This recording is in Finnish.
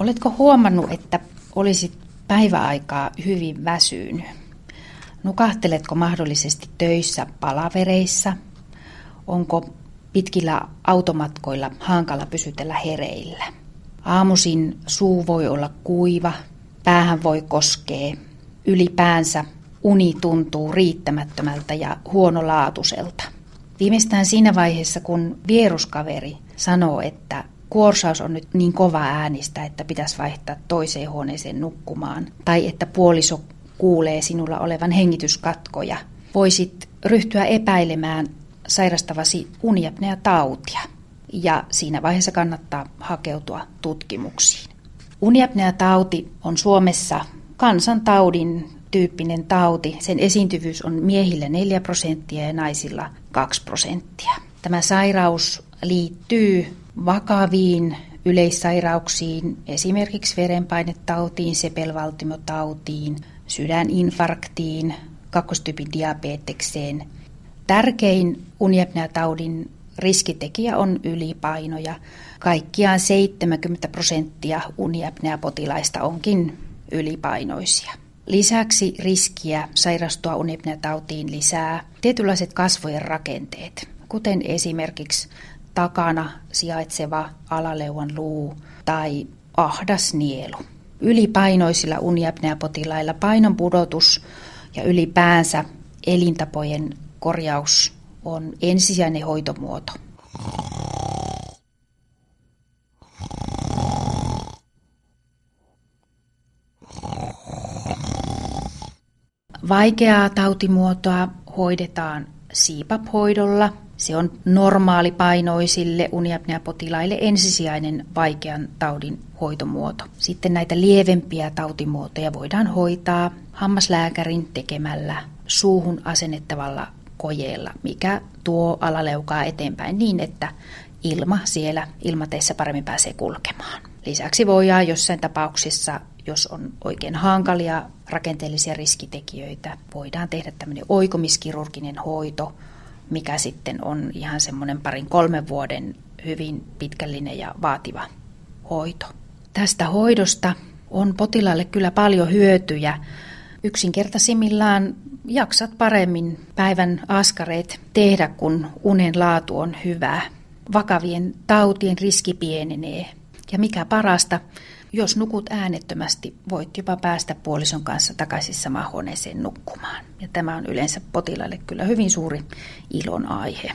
Oletko huomannut, että olisit päiväaikaa hyvin väsynyt? Nukahteletko mahdollisesti töissä palavereissa? Onko pitkillä automatkoilla hankala pysytellä hereillä? Aamusin suu voi olla kuiva, päähän voi koskea, ylipäänsä uni tuntuu riittämättömältä ja huonolaatuiselta. Viimeistään siinä vaiheessa, kun vieruskaveri sanoo, että kuorsaus on nyt niin kova äänistä, että pitäisi vaihtaa toiseen huoneeseen nukkumaan, tai että puoliso kuulee sinulla olevan hengityskatkoja, voisit ryhtyä epäilemään sairastavasi uniapnea tautia. Ja siinä vaiheessa kannattaa hakeutua tutkimuksiin. Uniapnea tauti on Suomessa kansantaudin tyyppinen tauti. Sen esiintyvyys on miehillä 4 prosenttia ja naisilla 2 prosenttia. Tämä sairaus liittyy vakaviin yleissairauksiin, esimerkiksi verenpainetautiin, sepelvaltimotautiin, sydäninfarktiin, kakkostyypin diabetekseen. Tärkein uniapneataudin riskitekijä on ylipaino ja kaikkiaan 70 prosenttia uniapneapotilaista onkin ylipainoisia. Lisäksi riskiä sairastua uniapneatautiin lisää tietynlaiset kasvojen rakenteet, kuten esimerkiksi takana sijaitseva alaleuan luu tai ahdas nielu. Ylipainoisilla uniapneapotilailla painon pudotus ja ylipäänsä elintapojen korjaus on ensisijainen hoitomuoto. Vaikeaa tautimuotoa hoidetaan CPAP-hoidolla. Se on normaalipainoisille uniapneapotilaille ensisijainen vaikean taudin hoitomuoto. Sitten näitä lievempiä tautimuotoja voidaan hoitaa hammaslääkärin tekemällä suuhun asennettavalla kojeella, mikä tuo alaleukaa eteenpäin niin, että ilma siellä ilmateissa paremmin pääsee kulkemaan. Lisäksi voidaan jossain tapauksissa, jos on oikein hankalia rakenteellisia riskitekijöitä, voidaan tehdä tämmöinen oikomiskirurginen hoito, mikä sitten on ihan semmoinen parin kolmen vuoden hyvin pitkällinen ja vaativa hoito. Tästä hoidosta on potilaalle kyllä paljon hyötyjä. Yksinkertaisimmillaan jaksat paremmin päivän askareet tehdä, kun unen laatu on hyvä. Vakavien tautien riski pienenee. Ja mikä parasta, jos nukut äänettömästi, voit jopa päästä puolison kanssa takaisin samaan huoneeseen nukkumaan. Ja tämä on yleensä potilaille kyllä hyvin suuri ilon aihe.